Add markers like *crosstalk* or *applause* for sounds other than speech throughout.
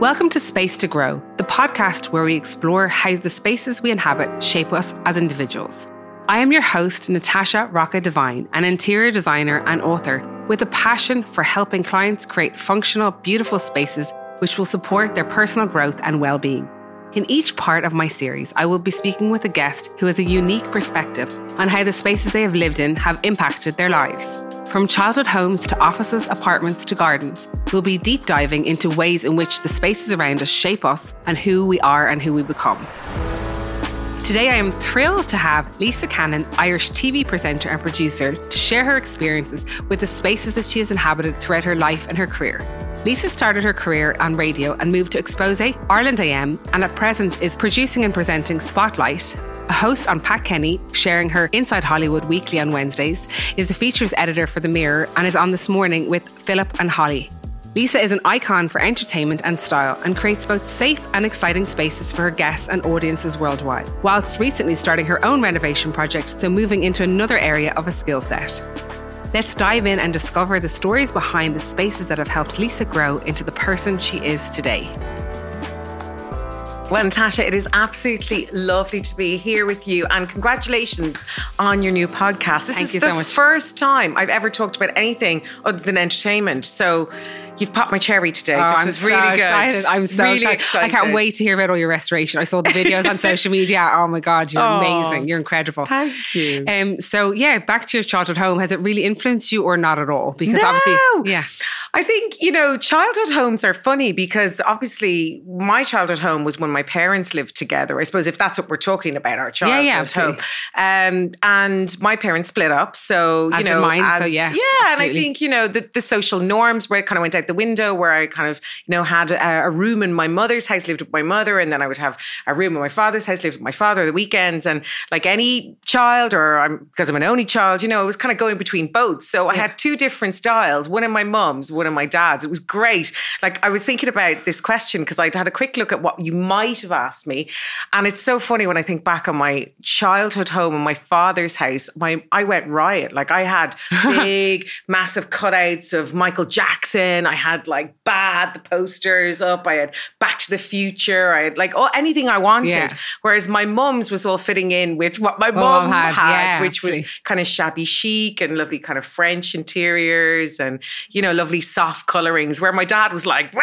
Welcome to Space to Grow, the podcast where we explore how the spaces we inhabit shape us as individuals. I am your host, Natasha Rocca Devine, an interior designer and author with a passion for helping clients create functional, beautiful spaces which will support their personal growth and well being. In each part of my series, I will be speaking with a guest who has a unique perspective on how the spaces they have lived in have impacted their lives. From childhood homes to offices, apartments to gardens, we'll be deep diving into ways in which the spaces around us shape us and who we are and who we become. Today, I am thrilled to have Lisa Cannon, Irish TV presenter and producer, to share her experiences with the spaces that she has inhabited throughout her life and her career. Lisa started her career on radio and moved to Xposé, Ireland AM, and at present is producing and presenting Spotlight, a host on Pat Kenny, sharing her Inside Hollywood weekly on Wednesdays, is the features editor for The Mirror and is on this morning with Philip and Holly. Lisa is an icon for entertainment and style and creates both safe and exciting spaces for her guests and audiences worldwide, whilst recently starting her own renovation project, so moving into another area of a skill set. Let's dive in and discover the stories behind the spaces that have helped Lisa grow into the person she is today. Well, Natasha, it is absolutely lovely to be here with you, and congratulations on your new podcast. This Thank is you so much. first time I've ever talked about anything other than entertainment. So you've popped my cherry today. Oh, this I'm is so really good. excited. I'm so really excited. I can't wait to hear about all your restoration. I saw the videos on *laughs* social media. Oh my God, you're Oh. amazing. You're incredible. Thank you. Um, so yeah, back to your childhood home. Has it really influenced you or not at all? Because No. obviously, yeah. I think, you know, childhood homes are funny because obviously my childhood home was when my parents lived together. I suppose if that's what we're talking about, our childhood yeah, home. absolutely. Um, and my parents split up. So, you As know, mine, as, so yeah, Yeah. And I think, you know, the, the social norms where it kind of went out the window, where I kind of, you know, had a, a room in my mother's house, lived with my mother, and then I would have a room in my father's house, lived with my father the weekends. And like any child, or I'm, because I'm an only child, you know, it was kind of going between both. So I had two different styles, one in my mum's, one of my dad's. It was great. Like I was thinking about this question because I'd had a quick look at what you might have asked me. And it's so funny when I think back on my childhood home and my father's house, my I went riot. Like I had *laughs* big, massive cutouts of Michael Jackson. I had like bad the posters up. I had Back to the Future. I had like all anything I wanted. Yeah. Whereas my mum's was all fitting in with what my Mum had, had, yeah, which was kind of shabby chic and lovely kind of French interiors and, you know, lovely soft colorings where my dad was like, rah,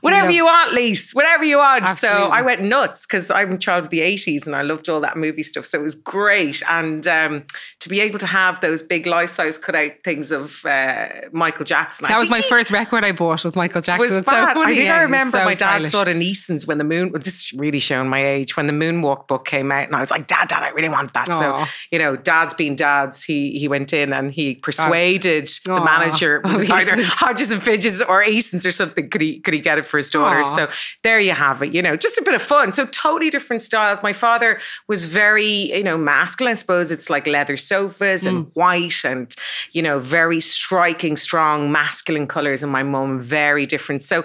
whatever you want, Lise, whatever you want. So I went nuts because I'm a child of the 80s and I loved all that movie stuff. So it was great. And um, to be able to have those big life size cut out things of uh, Michael Jackson. I That was my first record I bought was Michael Jackson. was It's so funny, I think yeah, I remember so my dad stylish. saw the Neesons when the moon. well, This is really showing my age. When the Moonwalk book came out, and I was like, Dad, Dad, I really want that. Aw. So you know, Dad's being dads. He he went in and he persuaded the manager. *laughs* It was either Easons. Hodges and Figgis or Easons or something. Could he could he get it for his daughter? Aw. So there you have it. You know, just a bit of fun. So totally different styles. My father was very you know masculine. I suppose it's like leather sofas and Mm. white and you know very striking, strong masculine colors. And my mum very different. So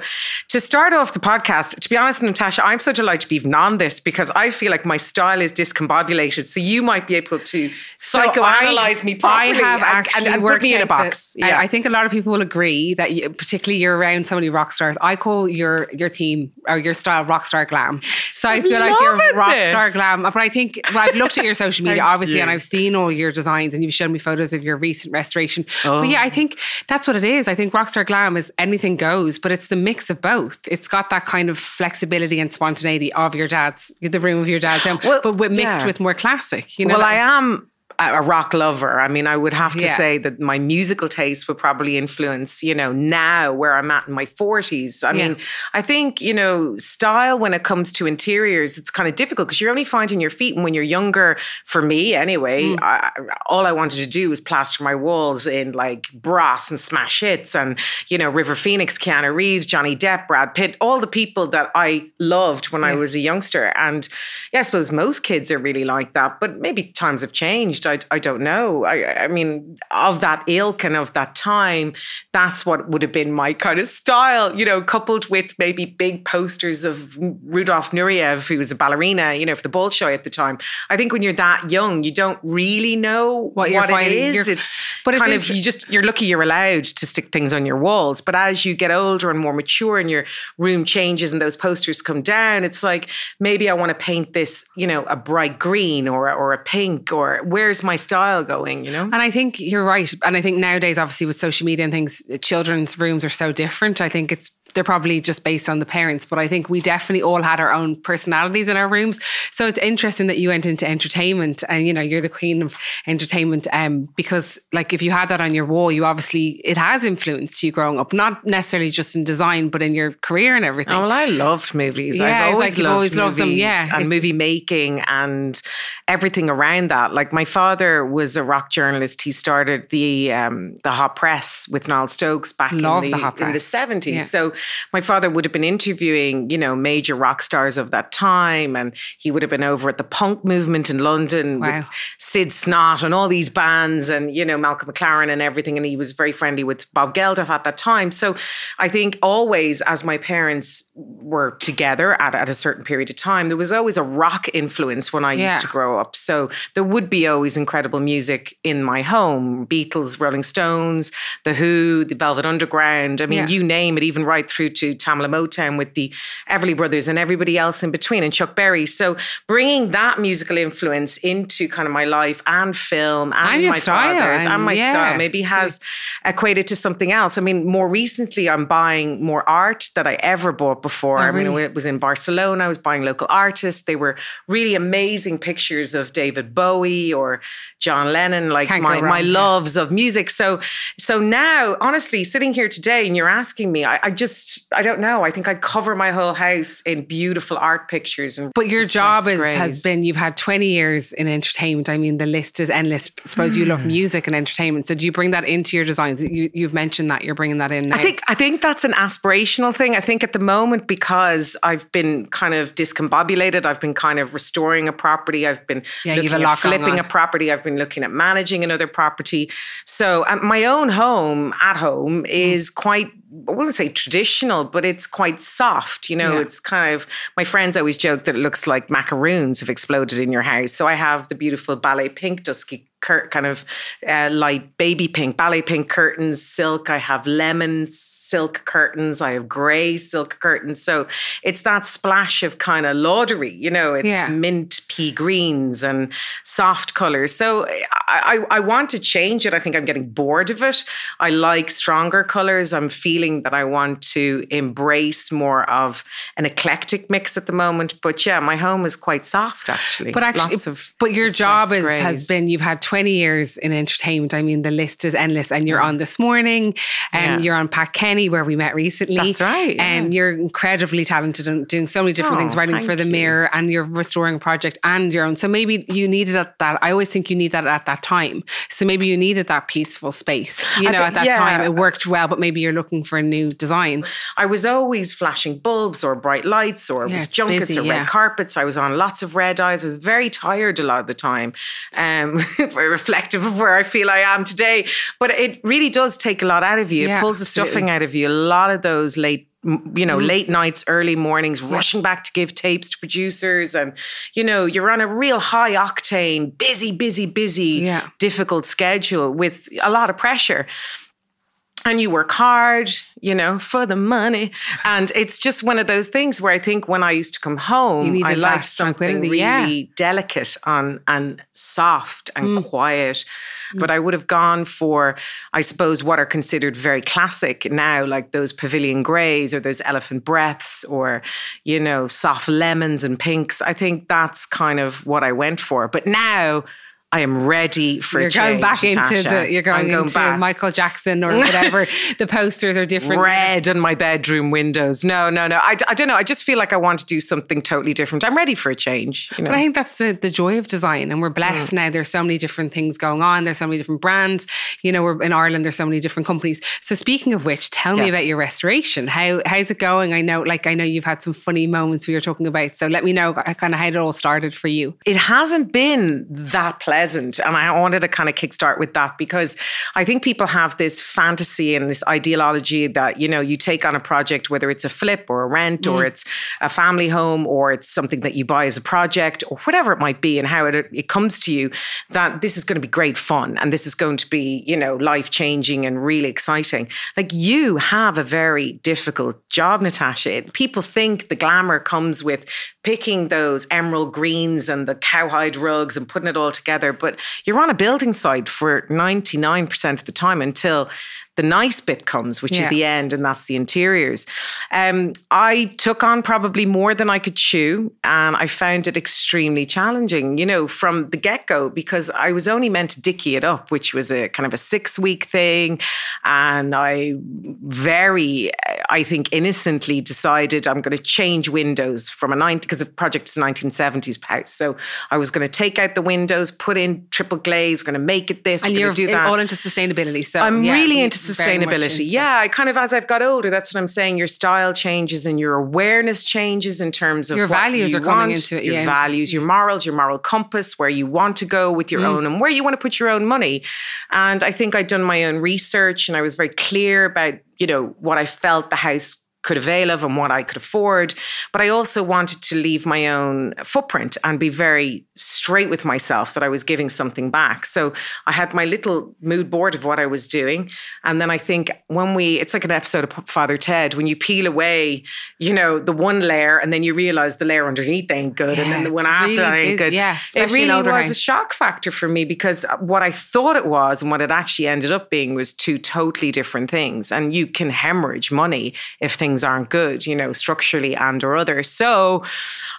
to start off the podcast, to be honest, Natasha, I'm so delighted to be even on this because I feel like my style is discombobulated. So you might be able to So psychoanalyze me properly I have and- actually and, and put me in a that- box. and I think a lot of people will agree that, you, particularly you're around so many rock stars. I call your your theme or your style rock star glam. So I feel like you're rock this. star glam. But I think well, I've looked at your social media, obviously, you. and I've seen all your designs, and you've shown me photos of your recent restoration. Oh. But yeah, I think that's what it is. I think rock star glam is anything goes, but it's the mix of both. It's got that kind of flexibility and spontaneity of your dad's, the room of your dad's home, Well, but with, mixed yeah. with more classic. You know, well, I am a rock lover. I mean, I would have to Yeah. say that my musical taste would probably influence, you know, now where I'm at in my 40s. I Yeah. mean, I think, you know, style when it comes to interiors, it's kind of difficult because you're only finding your feet. And when you're younger, for me anyway, Mm. I, all I wanted to do was plaster my walls in like brass and smash hits and, you know, River Phoenix, Keanu Reeves, Johnny Depp, Brad Pitt, all the people that I loved when I was a youngster. And yeah, I suppose most kids are really like that, but maybe times have changed. I, I don't know. I, I mean, of that ilk and of that time, that's what would have been my kind of style, you know, coupled with maybe big posters of Rudolf Nureyev, who was a ballerina, you know, for the Bolshoi at the time. I think when you're that young, you don't really know what, what it is. It's but kind it's of, you just, you're lucky you're allowed to stick things on your walls. But as you get older and more mature and your room changes and those posters come down, it's like, maybe I want to paint this, you know, a bright green or, or a pink or where's my style going, you know? And I think you're right. And I think nowadays, obviously, with social media and things, children's rooms are so different. I think it's they're probably just based on the parents. But I think we definitely all had our own personalities in our rooms. So it's interesting that you went into entertainment and you know you're the queen of entertainment. Um, because like if you had that on your wall, you obviously it has influenced you growing up, not necessarily just in design, but in your career and everything. Oh, well, I loved movies. Yeah, I've always, like loved, always loved them. Yeah, and movie making and everything around that. Like my father was a rock journalist. He started the um, the Hot Press with Niall Stokes back Love in the, the in the seventies. Yeah. So my father would have been interviewing, you know, major rock stars of that time. And he would have been over at the punk movement in London wow. with Sid Snott and all these bands and, you know, Malcolm McLaren and everything. And he was very friendly with Bob Geldof at that time. So I think always, as my parents were together at, at a certain period of time, there was always a rock influence when I yeah. used to grow up. So there would be always incredible music in my home Beatles, Rolling Stones, The Who, The Velvet Underground. I mean, yeah. you name it, even right through to Tamla Motown with the Everly Brothers and everybody else in between and Chuck Berry. So bringing that musical influence into kind of my life and film and, and my style father's and, and my yeah. style maybe has so, equated to something else. I mean, more recently, I'm buying more art that I ever bought before. Oh, I mean, it was in Barcelona. I was buying local artists. They were really amazing pictures of David Bowie or John Lennon, like Can't my, my loves of music. So, so now, honestly, sitting here today and you're asking me, I, I just just I don't know. I think I'd cover my whole house in beautiful art pictures. And but your job is, has been you've had twenty years in entertainment. I mean, the list is endless. I suppose mm. you love hmm. music and entertainment. So do you bring that into your designs? You, have mentioned that you're bringing that in. Now. I think I think that's an aspirational thing. I think at the moment because I've been kind of discombobulated. I've been kind of restoring a property. I've been yeah, looking at flipping a property. I've been looking at managing another property. So um, my own home at home hmm. is mm. quite I wouldn't say traditional, but it's quite soft. You know, yeah. it's kind of, my friends always joke that it looks like macaroons have exploded in your house. So I have the beautiful ballet pink dusky cur- kind of uh, light baby pink, ballet pink curtains, silk. I have lemons silk curtains. I have grey silk curtains. So it's that splash of kind of Ladurée, you know, it's yeah. mint pea greens and soft colors. So I, I, I, want to change it. I think I'm getting bored of it. I like stronger colors. I'm feeling that I want to embrace more of an eclectic mix at the moment. But yeah, my home is quite soft actually. But actually, but your job is, has been, you've had 20 years in entertainment. I mean, the list is endless and you're mm. on this morning and yeah. you're on Pat Kenny where we met recently. That's right. And um, you're incredibly talented and doing so many different oh, things, writing for the you. Mirror and you're restoring a project and your own. So maybe you needed that. I always think you need that at that time. So maybe you needed that peaceful space. You know, think, at that yeah. time it worked well, but maybe you're looking for a new design. I was always flashing bulbs or bright lights or it yeah, was junkets busy, or yeah. red carpets. I was on lots of red eyes. I was very tired a lot of the time. Um, *laughs* very reflective of where I feel I am today. But it really does take a lot out of you. It pulls the stuffing out of you. A lot of those late you know, mm-hmm. late nights, early mornings, rushing back to give tapes to producers. And, you know, you're on a real high octane, busy, busy, busy, yeah. difficult schedule with a lot of pressure. And you work hard, you know, for the money. And it's just one of those things where I think when I used to come home, I liked something really yeah. delicate on and soft and mm. quiet. Mm. But I would have gone for, I suppose, what are considered very classic now, like those pavilion greys or those elephant breaths or, you know, soft lemons and pinks. I think that's kind of what I went for. But now, I am ready for change. you're going back into the you're going, going into back. Michael Jackson or *laughs* whatever. the posters are different. Red on my bedroom windows. No, no, no. I, I don't know. I just feel like I want to do something totally different. I'm ready for a change. You know? But I think that's the, the joy of design, and we're blessed mm. now. There's so many different things going on. There's so many different brands. You know, we're in Ireland. There's so many different companies. So speaking of which, tell yes. me about your restoration. How how's it going? I know, like I know you've had some funny moments we were talking about. So let me know kind of how it all started for you. It hasn't been that pleasant pleasant. And I wanted to kind of kickstart with that because I think people have this fantasy and this ideology that, you know, you take on a project, whether it's a flip or a rent mm. or it's a family home or it's something that you buy as a project or whatever it might be and how it, it comes to you, that this is going to be great fun and this is going to be, you know, life changing and really exciting. Like you have a very difficult job, Natasha. People think the glamour comes with picking those emerald greens and the cowhide rugs and putting it all together. But you're on a building site for 99% of the time until the nice bit comes, which yeah. is the end, and that's the interiors. Um, I took on probably more than I could chew, and I found it extremely challenging, you know, from the get go, because I was only meant to dicky it up, which was a kind of a six week thing. And I very, I think, innocently decided I'm going to change windows from a 90, because the project is a 1970s house. So I was going to take out the windows, put in triple glaze, going to make it this, and you're do that. all into sustainability. So I'm yeah, really into sustainability. Yeah, I kind of as I've got older, that's what I'm saying. Your style changes and your awareness changes in terms of your values you are coming into it. Your yeah, values, your morals, your moral compass, where you want to go with your mm. own and where you want to put your own money. And I think I'd done my own research and I was very clear about, you know, what I felt the house could avail of and what I could afford. But I also wanted to leave my own footprint and be very straight with myself that I was giving something back. So I had my little mood board of what I was doing. And then I think when we, it's like an episode of Father Ted, when you peel away, you know, the one layer and then you realize the layer underneath ain't good. Yeah, and then the one after that ain't good. Yeah. It really was a shock factor for me because uh, what I thought it was and what it actually ended up being was two totally different things. And you can hemorrhage money if things things aren't good, you know, structurally and or other. So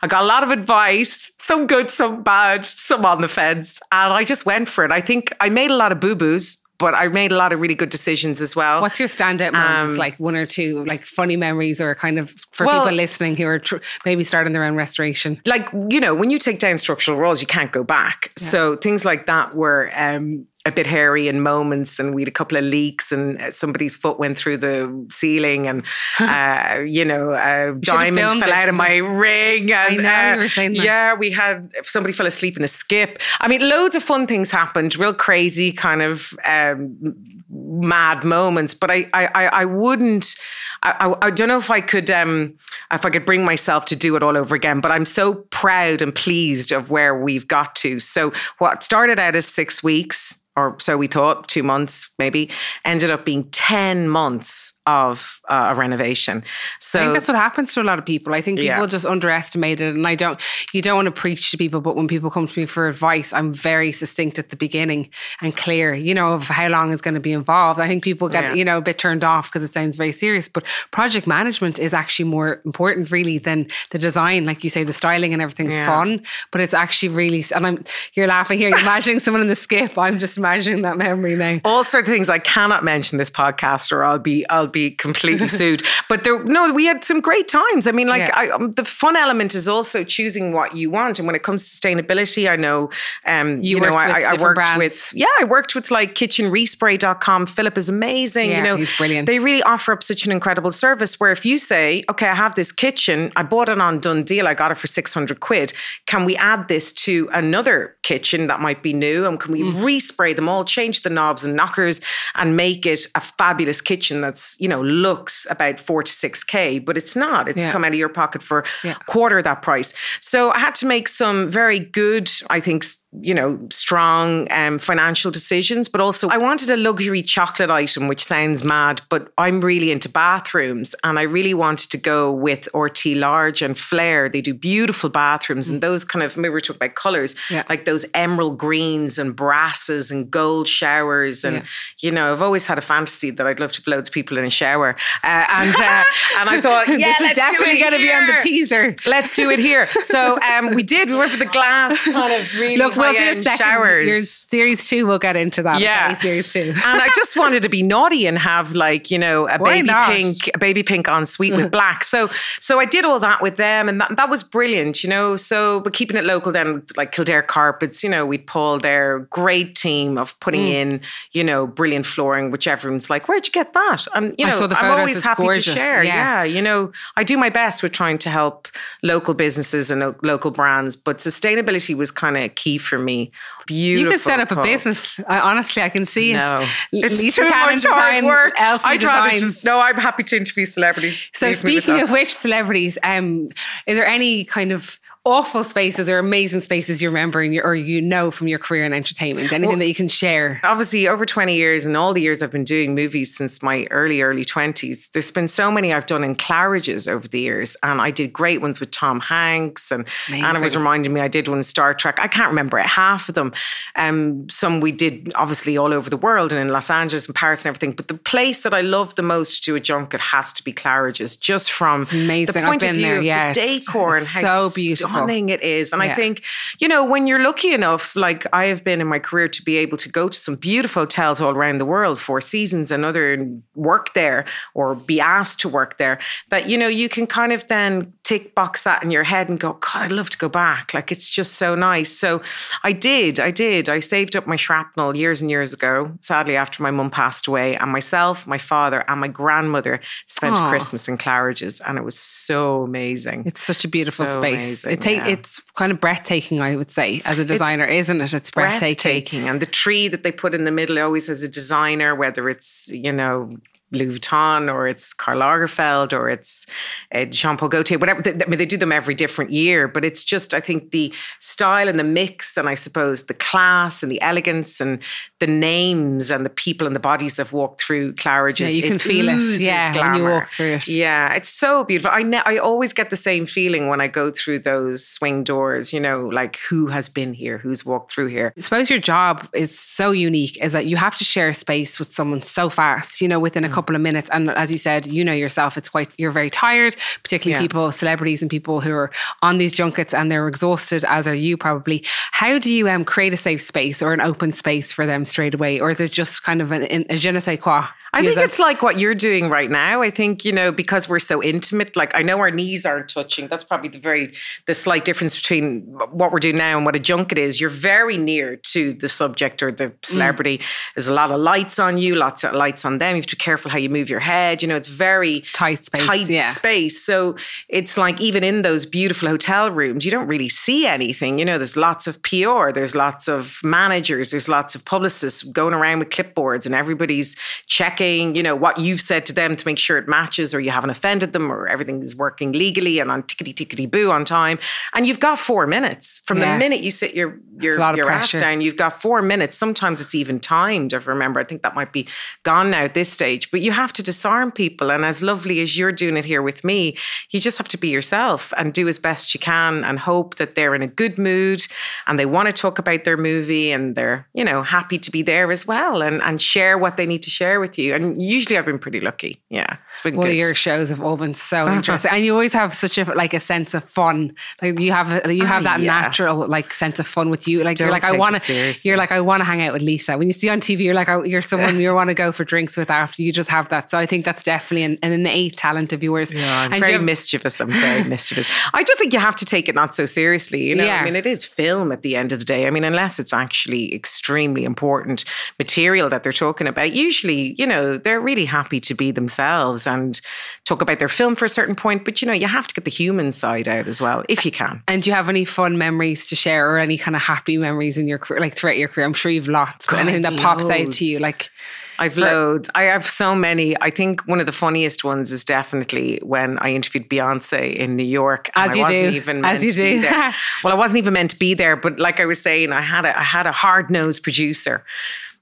I got a lot of advice, some good, some bad, some on the fence. And I just went for it. I think I made a lot of boo-boos but I made a lot of really good decisions as well. What's your standout moments, um, like one or two, like funny memories, or kind of for well, people listening who are tr- maybe starting their own restoration? Like you know, when you take down structural walls, you can't go back. Yeah. So things like that were um, a bit hairy in moments and we had a couple of leaks and uh, somebody's foot went through the ceiling and *laughs* uh, you know a diamond fell this. out of my ring and uh, yeah we had somebody fell asleep in a skip I mean loads of fun things happened real crazy kind of um, mad moments but I I, I wouldn't I, I, don't know if I could um, if I could bring myself to do it all over again, but I'm so proud and pleased of where we've got to. So what started out as six weeks or so we thought, two months maybe, ended up being 10 months of uh, a renovation. So I think that's what happens to a lot of people. I think people yeah. just underestimate it. And I don't, you don't want to preach to people, but when people come to me for advice, I'm very succinct at the beginning and clear, you know, of how long is going to be involved. I think people get, yeah. you know, a bit turned off because it sounds very serious, but project management is actually more important really than the design. Like you say, the styling and everything's yeah. fun, but it's actually really, and I'm, you're laughing here, you're imagining *laughs* someone in the skip. I'm just imagining that memory now. All sorts of things I cannot mention this podcast or I'll be, I'll be completely *laughs* sued. But there, no, we had some great times. I mean, like yeah. I, um, the fun element is also choosing what you want. And when it comes to sustainability, I know, um, you, you know, I, I, worked brands. with, yeah, I worked with like kitchenrespray.com. Philip is amazing. Yeah, you know, he's brilliant. They really offer up such an incredible service where if you say, okay, I have this kitchen, I bought it on DoneDeal, I got it for 600 quid. Can we add this to another kitchen that might be new? And can we mm. respray them all, change the knobs and knockers and make it a fabulous kitchen that's, you know, looks about four to six K, but it's not. It's yeah. come out of your pocket for yeah. quarter that price. So I had to make some very good, I think, you know, strong um, financial decisions, but also I wanted a luxury chocolate item, which sounds mad, but I'm really into bathrooms and I really wanted to go with RT Large and Flair. They do beautiful bathrooms mm. and those kind of, maybe we're talking about colors, yeah. like those emerald greens and brasses and gold showers. And, yeah. you know, I've always had a fantasy that I'd love to have loads of people in a shower. Uh, and uh, *laughs* and I thought, yeah, this let's definitely going to be on the teaser. Let's do it here. So um, we did. We went for the glass kind of *laughs* really Look, we'll do a second. Showers. Your series two, we'll get into that. Yeah, okay, series two. and I just *laughs* wanted to be naughty and have like you know a Why baby not? pink, a baby pink suite with *laughs* black. So so I did all that with them, and that, that was brilliant. You know, so but keeping it local then, like Kildare Carpets. You know, we'd pull their great team of putting mm. in you know brilliant flooring, which everyone's like, where'd you get that? And you know, I'm always happy gorgeous. to share. Yeah. yeah, you know, I do my best with trying to help local businesses and local brands, but sustainability was kind of key for me. Beautiful. You could set up a business. I, honestly, I can see no. it. It's Lisa too much hard work. Elsie I'd rather just no. I'm happy to interview celebrities. So speaking of which, celebrities, um, is there any kind of awful spaces or amazing spaces you remember your, or you know from your career in entertainment? Anything well, that you can share? Obviously, over 20 years and all the years I've been doing movies since my early, early 20s, there's been so many I've done in Claridge's over the years. And I did great ones with Tom Hanks. And amazing. Anna was reminding me I did one in Star Trek. I can't remember it, half of them. Um, some we did obviously all over the world and in Los Angeles and Paris and everything. But the place that I love the most to do a junket has to be Claridge's, just from it's amazing. the point of view there, of the decor and how so beautiful stunning it is. And yeah. I think, you know, when you're lucky enough, like I have been in my career, to be able to go to some beautiful hotels all around the world, Four Seasons and other work there or be asked to work there, that, you know, you can kind of then tick box that in your head and go, God, I'd love to go back. Like it's just so nice. So I did, I did. I saved up my shrapnel years and years ago, sadly, after my mum passed away. And myself, my father, and my grandmother spent Aww. Christmas in Claridge's. And it was so amazing. It's such a beautiful so space. Amazing, it yeah. It's kind of breathtaking, I would say, as a designer, it's isn't it? It's breathtaking. breathtaking. And the tree that they put in the middle always has a designer, whether it's, you know, Louis Vuitton or it's Karl Lagerfeld or it's uh, Jean Paul Gaultier, whatever. I mean, they do them every different year, but it's just, I think, the style and the mix, and I suppose the class and the elegance and the names and the people and the bodies that have walked through Claridge's. Yeah, you can feel it. Yeah, glamour. when you walk through it. Yeah, it's so beautiful. I ne- I always get the same feeling when I go through those swing doors. You know, like who has been here, who's walked through here. I suppose your job is so unique, is that you have to share space with someone so fast. You know, within a couple of minutes. And as you said, you know yourself, it's quite, you're very tired, particularly yeah. people, celebrities and people who are on these junkets and they're exhausted, as are you probably. How do you um, create a safe space or an open space for them straight away? Or is it just kind of an, a je ne sais quoi? I think it's like what you're doing right now. I think, you know, because we're so intimate, like I know our knees aren't touching. That's probably the very the slight difference between what we're doing now and what a junket is. You're very near to the subject or the mm. celebrity. Mm. There's a lot of lights on you, lots of lights on them. You have to be careful how you move your head. You know, it's very tight space. Tight yeah. space. So it's like even in those beautiful hotel rooms, you don't really see anything. You know, there's lots of PR, there's lots of managers, there's lots of publicists going around with clipboards and everybody's checking saying, you know, what you've said to them to make sure it matches or you haven't offended them or everything is working legally and on tickety tickety boo on time. And you've got four minutes. From yeah. the minute you sit your your, your ass down, you've got four minutes. Sometimes it's even timed, if I remember. I think that might be gone now at this stage. But you have to disarm people. And as lovely as you're doing it here with me, you just have to be yourself and do as best you can and hope that they're in a good mood and they want to talk about their movie and they're, you know, happy to be there as well and, and share what they need to share with you and usually I've been pretty lucky. Yeah, it's been well. Good. Your shows have all been so interesting, and you always have such a like a sense of fun. Like you have you have uh, that yeah. natural like sense of fun with you. Like Don't you're like I want to. You're like I want to hang out with Lisa. When you see on TV, you're like you're someone you want to go for drinks with after. You just have that. So I think that's definitely an, an innate talent of yours. Yeah, I'm and very have, mischievous. I'm *laughs* very mischievous. I just think you have to take it not so seriously. You know, yeah. I mean, it is film at the end of the day. I mean, unless it's actually extremely important material that they're talking about. Usually, you know they're really happy to be themselves and talk about their film for a certain point. But you know, you have to get the human side out as well, if you can. And do you have any fun memories to share or any kind of happy memories in your career, like throughout your career? I'm sure you've lots, but anything that pops out to you, like I've for, loads. I have so many. I think one of the funniest ones is definitely when I interviewed Beyonce in New York. As you do. even As you do. *laughs* well, I wasn't even meant to be there, but like I was saying, I had a I had a hard nosed producer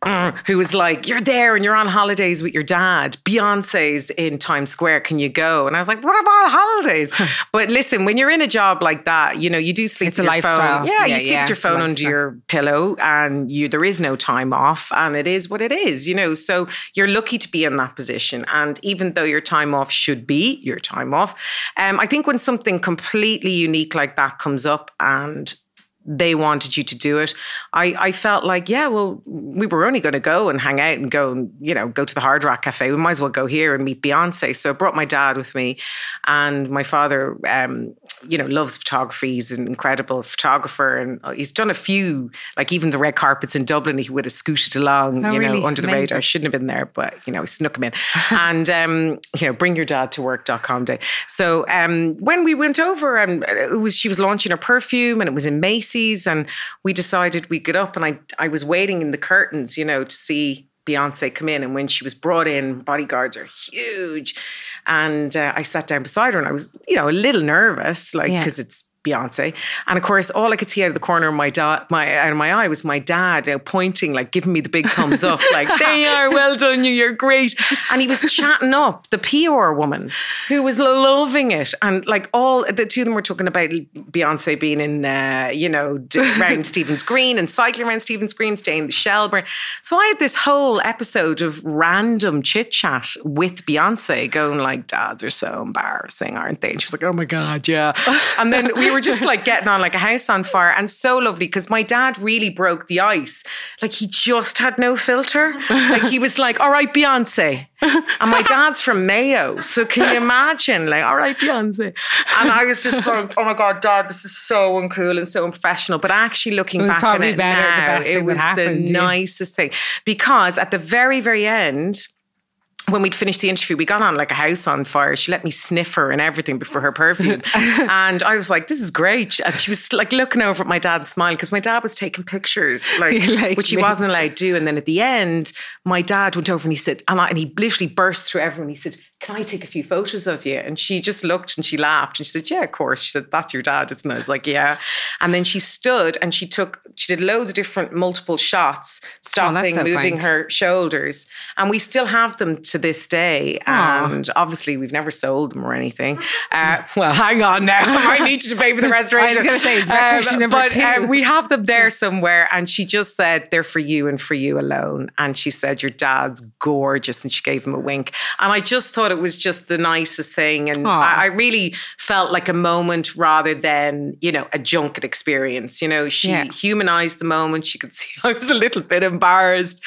who was like, You're there and you're on holidays with your dad. Beyonce's in Times Square. Can you go? And I was like, What about holidays? *laughs* but listen, when you're in a job like that, you know, you do sleep it's with a your lifestyle. phone. Yeah, yeah you sleep yeah, with your phone under your pillow and you there is no time off and it is what it is, you know. So you're lucky to be in that position. And even though your time off should be your time off, um, I think when something completely unique like that comes up and they wanted you to do it. I, I felt like, yeah, well, we were only going to go and hang out and go and, you know, go to the Hard Rock Cafe. We might as well go here and meet Beyonce. So I brought my dad with me and my father, um, you know, loves photography. He's an incredible photographer and uh, he's done a few, like even the red carpets in Dublin, he would have scooted along, oh, you know, really? under the Amazing. radar. Shouldn't have been there, but, you know, he snuck him in. *laughs* and, um, you know, bring your dad to work.com day. So um, when we went over, and um, it was, she was launching her perfume and it was in Macy's and we decided we'd get up and I, I was waiting in the curtains, you know, to see Beyonce come in. And when she was brought in, bodyguards are huge. And uh, I sat down beside her and I was, you know, a little nervous, like, because yeah. it's Beyonce. And of course, all I could see out of the corner of my da- my out of my eye was my dad you know, pointing, like giving me the big thumbs up, *laughs* like they are well done, you, you're great. And he was chatting up the PR woman who was loving it, and like all the two of them were talking about Beyonce being in, uh, you know, around *laughs* Stephen's Green and cycling around Stephen's Green, staying in the Shelbourne. So I had this whole episode of random chit chat with Beyonce, going like, "Dads are so embarrassing, aren't they?" And she was like, "Oh my god, yeah." And then we were were just like getting on like a house on fire and so lovely because my dad really broke the ice. Like he just had no filter. Like he was like, all right, Beyonce. And my dad's from Mayo. So can you imagine? Like, all right, Beyonce. And I was just like, oh my God, dad, this is so uncool and so unprofessional. But actually looking back at it now, it was the nicest thing. Because at the very, very end, when we'd finished the interview, we got on like a house on fire. She let me sniff her and everything before her perfume. *laughs* and I was like, this is great. And she was like looking over at my dad's smile because my dad was taking pictures, *laughs* like, like which he wasn't allowed to do. And then at the end, my dad went over and he said, and, I, and he literally burst through everyone. He said, can I take a few photos of you? And she just looked and she laughed and she said, yeah, of course. She said, that's your dad, isn't it? I was like, yeah. And then she stood and she took, she did loads of different multiple shots, oh, stopping, oh, so moving her shoulders. And we still have them to this day. And obviously we've never sold them or anything. *laughs* Uh, well, hang on now. *laughs* I need to pay for the restoration. *laughs* I was going to say, restoration um, number but, two. Uh, we have them there somewhere. And she just said, they're for you and for you alone. And she said, your dad's gorgeous. And she gave him a wink. And I just thought, thought it was just the nicest thing. And I, I, really felt like a moment rather than, you know, a junket experience. You know, she yeah. humanized the moment. She could *laughs* see I was a little bit embarrassed.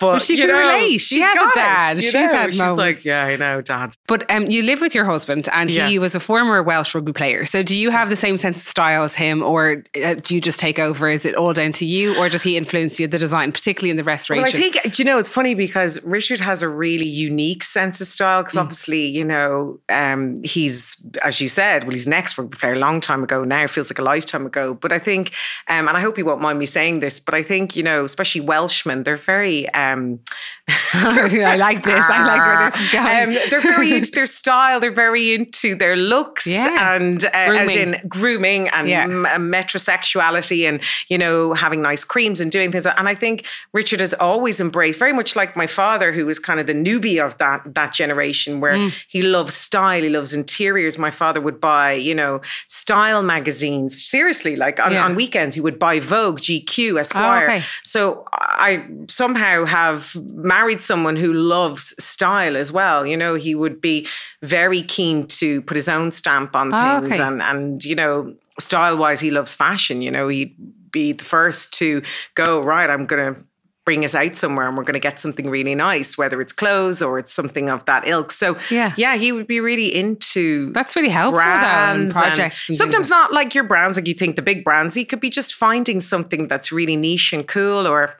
But well, she can know, relate. She, she has a dad. She's know, had She's moments. like, yeah, I know, dad. But um, you live with your husband and yeah. he was a former Welsh rugby player. So do you have the same sense of style as him or uh, do you just take over? Is it all down to you or does he influence you, the design, particularly in the restoration? Well, I think, you know, it's funny because Richard has a really unique sense of style because. Obviously, you know, um, he's, as you said, well, he's an ex rugby player a long time ago now, feels like a lifetime ago. But I think, um, and I hope he won't mind me saying this, but I think, you know, especially Welshmen, they're very, um, *laughs* I like this. I like where this is going. Um, they're very into their style. They're very into their looks yeah. and uh, as in grooming and yeah. m- metrosexuality and you know having nice creams and doing things. And I think Richard has always embraced very much like my father, who was kind of the newbie of that that generation, where mm. he loves style, he loves interiors. My father would buy you know style magazines. Seriously, like on, yeah. on weekends, he would buy Vogue, GQ, Esquire. Oh, okay. So I somehow have married someone who loves style as well. You know, he would be very keen to put his own stamp on oh, things, okay. and and you know, style wise, he loves fashion. You know, he'd be the first to go right. I'm going to bring us out somewhere and we're going to get something really nice, whether it's clothes or it's something of that ilk. So yeah, yeah, he would be really into that's really helpful brands though, projects. sometimes not like your brands, like you think the big brands. He could be just finding something that's really niche and cool, or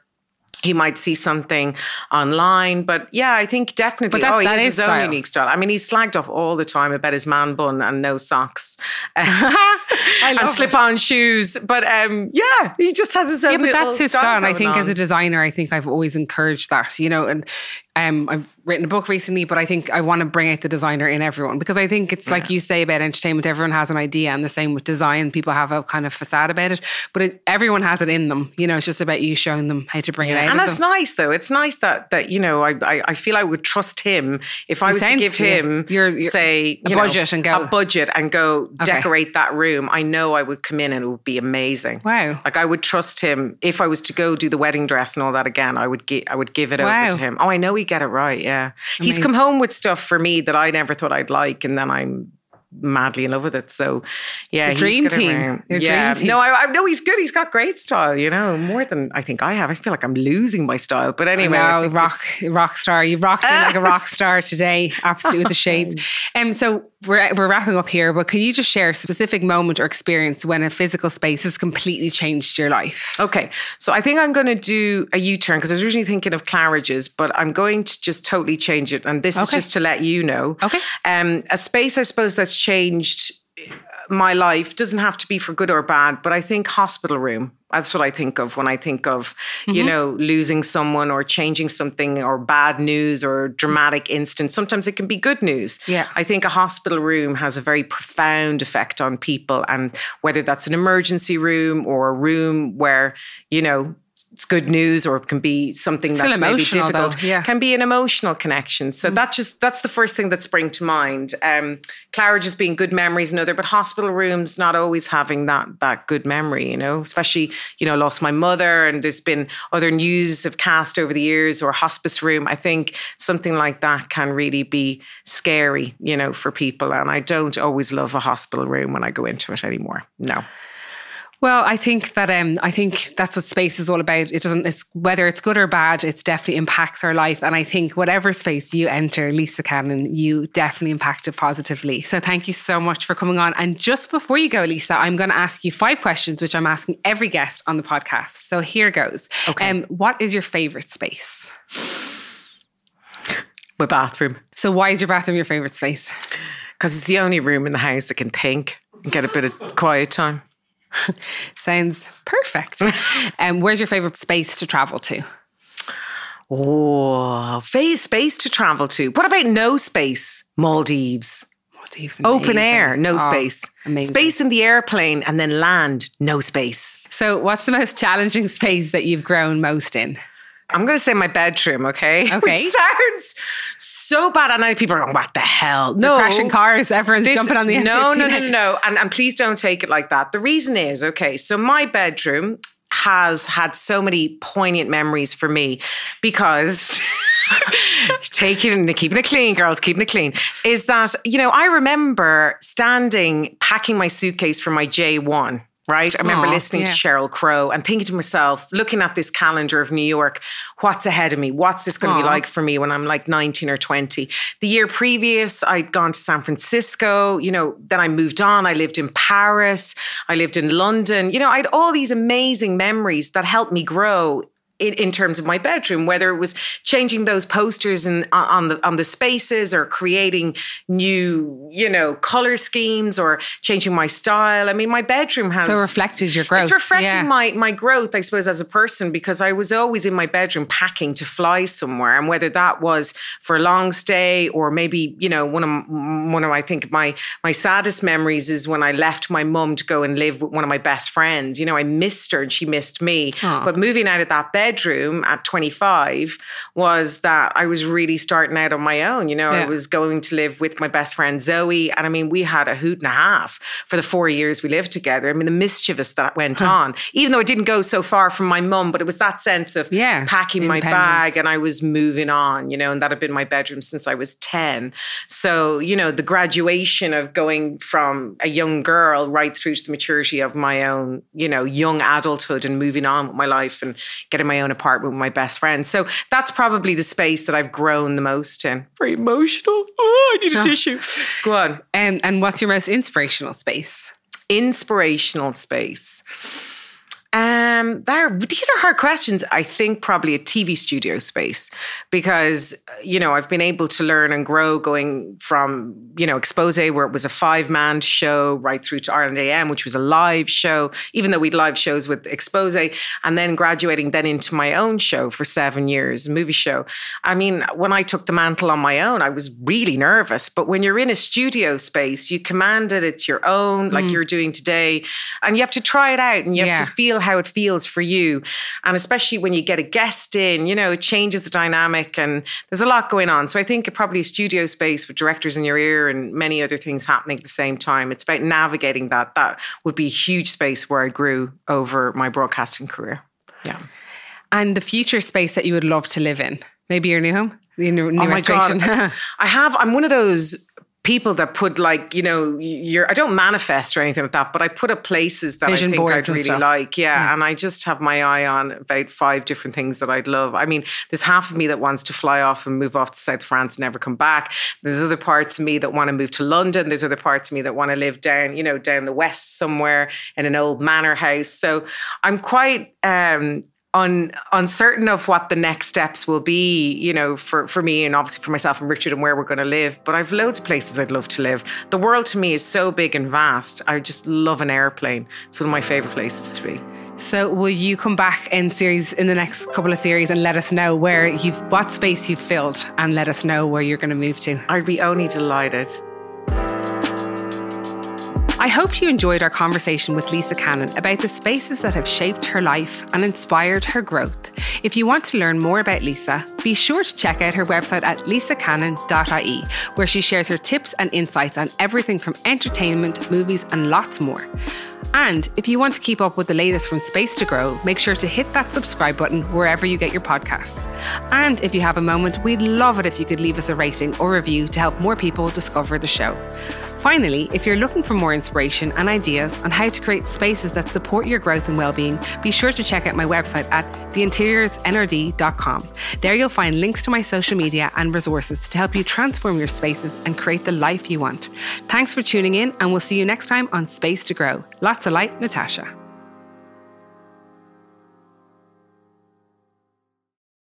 he might see something online. But yeah, I think definitely. But that, oh, he that has his style. own unique style. I mean, he's slagged off all the time about his man bun and no socks *laughs* and slip-on shoes. But um, yeah, he just has his own. Yeah, but that's his style. And I think on. as a designer, I think I've always encouraged that. You know, and um, I've written a book recently, but I think I want to bring out the designer in everyone because I think it's yeah. like you say about entertainment, everyone has an idea, and the same with design. People have a kind of facade about it, but it, everyone has it in them. You know, it's just about you showing them how to bring yeah. it out. And that's them. nice, though. It's nice that that you know, I, I, I feel I would trust him if I was to give him, you're, you're, say, a budget know, and go a budget and go okay. decorate that room. I know I would come in and it would be amazing. Wow! Like I would trust him if I was to go do the wedding dress and all that again. I would give I would give it wow. over to him. Oh, I know he get it right. Yeah, Amazing. he's come home with stuff for me that I never thought I'd like, and then I'm madly in love with it. So yeah, the dream team. yeah, dream team. no, I, I know he's good. He's got great style. You know, more than I think I have. I feel like I'm losing my style. But anyway, no, rock rock star. You rocked it like a rock *laughs* star today. Absolutely with the shades. *laughs* Um, so we're we're wrapping up here, but can you just share a specific moment or experience when a physical space has completely changed your life? Okay, so I think I'm going to do a U-turn because I was originally thinking of Claridge's, but I'm going to just totally change it. And this okay. is just to let you know. Okay. Um, a space I suppose that's changed my life doesn't have to be for good or bad, but I think hospital room. That's what I think of when I think of, mm-hmm. you know, losing someone or changing something or bad news or dramatic instance. Sometimes it can be good news. Yeah. I think a hospital room has a very profound effect on people. And whether that's an emergency room or a room where, you know, it's good news or it can be something that's maybe difficult. Though, yeah. Can be an emotional connection. So mm. that just that's the first thing that sprang to mind. Um, Claridge's being good memories and other, but hospital rooms not always having that that good memory, you know, especially, you know, lost my mother and there's been other news of cast over the years or hospice room. I think something like that can really be scary, you know, for people. And I don't always love a hospital room when I go into it anymore. No. Well, I think that um, I think that's what space is all about. It doesn't. It's whether it's good or bad. It's definitely impacts our life, and I think whatever space you enter, Lisa Cannon, you definitely impact it positively. So thank you so much for coming on. And just before you go, Lisa, I'm going to ask you five questions, which I'm asking every guest on the podcast. So here goes. Okay. Um, what is your favorite space? My bathroom. So why is your bathroom your favorite space? Because it's the only room in the house that can think and get a bit of quiet time. *laughs* Sounds perfect. And *laughs* um, where's your favorite space to travel to? Oh, phase space to travel to. What about no space? Maldives. Maldives. Open air, no oh, space. Amazing. Space in the airplane and then land, no space. So, what's the most challenging space that you've grown most in? I'm going to say my bedroom, okay? *laughs* Okay. Which sounds so bad. I know people are going, what the hell? No. They're crashing cars. Everyone's this, jumping on the No, no, no, no, no. And, and please don't take it like that. The reason is, okay, so my bedroom has had so many poignant memories for me because *laughs* taking and keeping it clean, girls, keeping it clean, is that, you know, I remember standing, packing my suitcase for my J1 right? I remember Aww, listening yeah. to Sheryl Crow and thinking to myself, looking at this calendar of New York, what's ahead of me? What's this going to be like for me when I'm like 19 or 20? The year previous, I'd gone to San Francisco, you know, then I moved on. I lived in Paris, I lived in London. You know, I had all these amazing memories that helped me grow in, in, terms of my bedroom, whether it was changing those posters and on the on the spaces or creating new, you know, color schemes or changing my style. I mean, my bedroom has so reflected your growth. It's reflecting yeah. my my growth, I suppose, as a person because I was always in my bedroom packing to fly somewhere, and whether that was for a long stay or maybe you know one of one of I think my my saddest memories is when I left my mum to go and live with one of my best friends. You know, I missed her and she missed me, Aww. but moving out of that bed bedroom at 25 was that I was really starting out on my own. You know, yeah. I was going to live with my best friend Zoe. And I mean, we had a hoot and a half for the four years we lived together. I mean, the mischievous that went huh. on, even though it didn't go so far from my mum, but it was that sense of yeah, packing my bag and I was moving on, you know, and that had been my bedroom since I was 10. So, you know, the graduation of going from a young girl right through to the maturity of my own, you know, young adulthood and moving on with my life and getting my my own apartment with my best friend. So that's probably the space that I've grown the most in. Very emotional. Oh, I need a oh. tissue. Go on. And and what's your most inspirational space? Inspirational space. Um, there, these are hard questions. I think probably a TV studio space because you know I've been able to learn and grow going from you know Xposé where it was a five man show right through to Ireland AM, which was a live show. Even though we'd live shows with Xposé, and then graduating then into my own show for seven years, movie show. I mean, when I took the mantle on my own, I was really nervous. But when you're in a studio space, you command it. It's your own, like mm. you're doing today, and you have to try it out and you have yeah. to feel how it feels for you. And especially when you get a guest in, you know, it changes the dynamic and there's a lot going on. So I think probably a studio space with directors in your ear and many other things happening at the same time. It's about navigating that. That would be a huge space where I grew over my broadcasting career. Yeah. And the future space that you would love to live in, maybe your new home? The new, new oh my God. *laughs* I have, I'm one of those people that put like you know you're I don't manifest or anything like that, but I put up places that Vision I think I'd really like. Yeah, yeah, and I just have my eye on about five different things that I'd love. I mean, there's half of me that wants to fly off and move off to South France and never come back. There's other parts of me that want to move to London. There's other parts of me that want to live down, you know, down the west somewhere in an old manor house. So I'm quite um, un, uncertain of what the next steps will be, you know, for, for me and obviously for myself and Richard and where we're going to live. But I've loads of places I'd love to live. The world to me is so big and vast. I just love an airplane. It's one of my favourite places to be. So will you come back in series in the next couple of series and let us know where you've what space you've filled and let us know where you're going to move to? I'd be only delighted. I hope you enjoyed our conversation with Lisa Cannon about the spaces that have shaped her life and inspired her growth. If you want to learn more about Lisa, be sure to check out her website at lisacannon.ie, where she shares her tips and insights on everything from entertainment, movies, and lots more. And if you want to keep up with the latest from Space to Grow, make sure to hit that subscribe button wherever you get your podcasts. And if you have a moment, we'd love it if you could leave us a rating or review to help more people discover the show. Finally, if you're looking for more inspiration and ideas on how to create spaces that support your growth and well-being, be sure to check out my website at theinteriorsnrd.com. There you'll find links to my social media and resources to help you transform your spaces and create the life you want. Thanks for tuning in and we'll see you next time on Space to Grow. Lots of light, Natasha.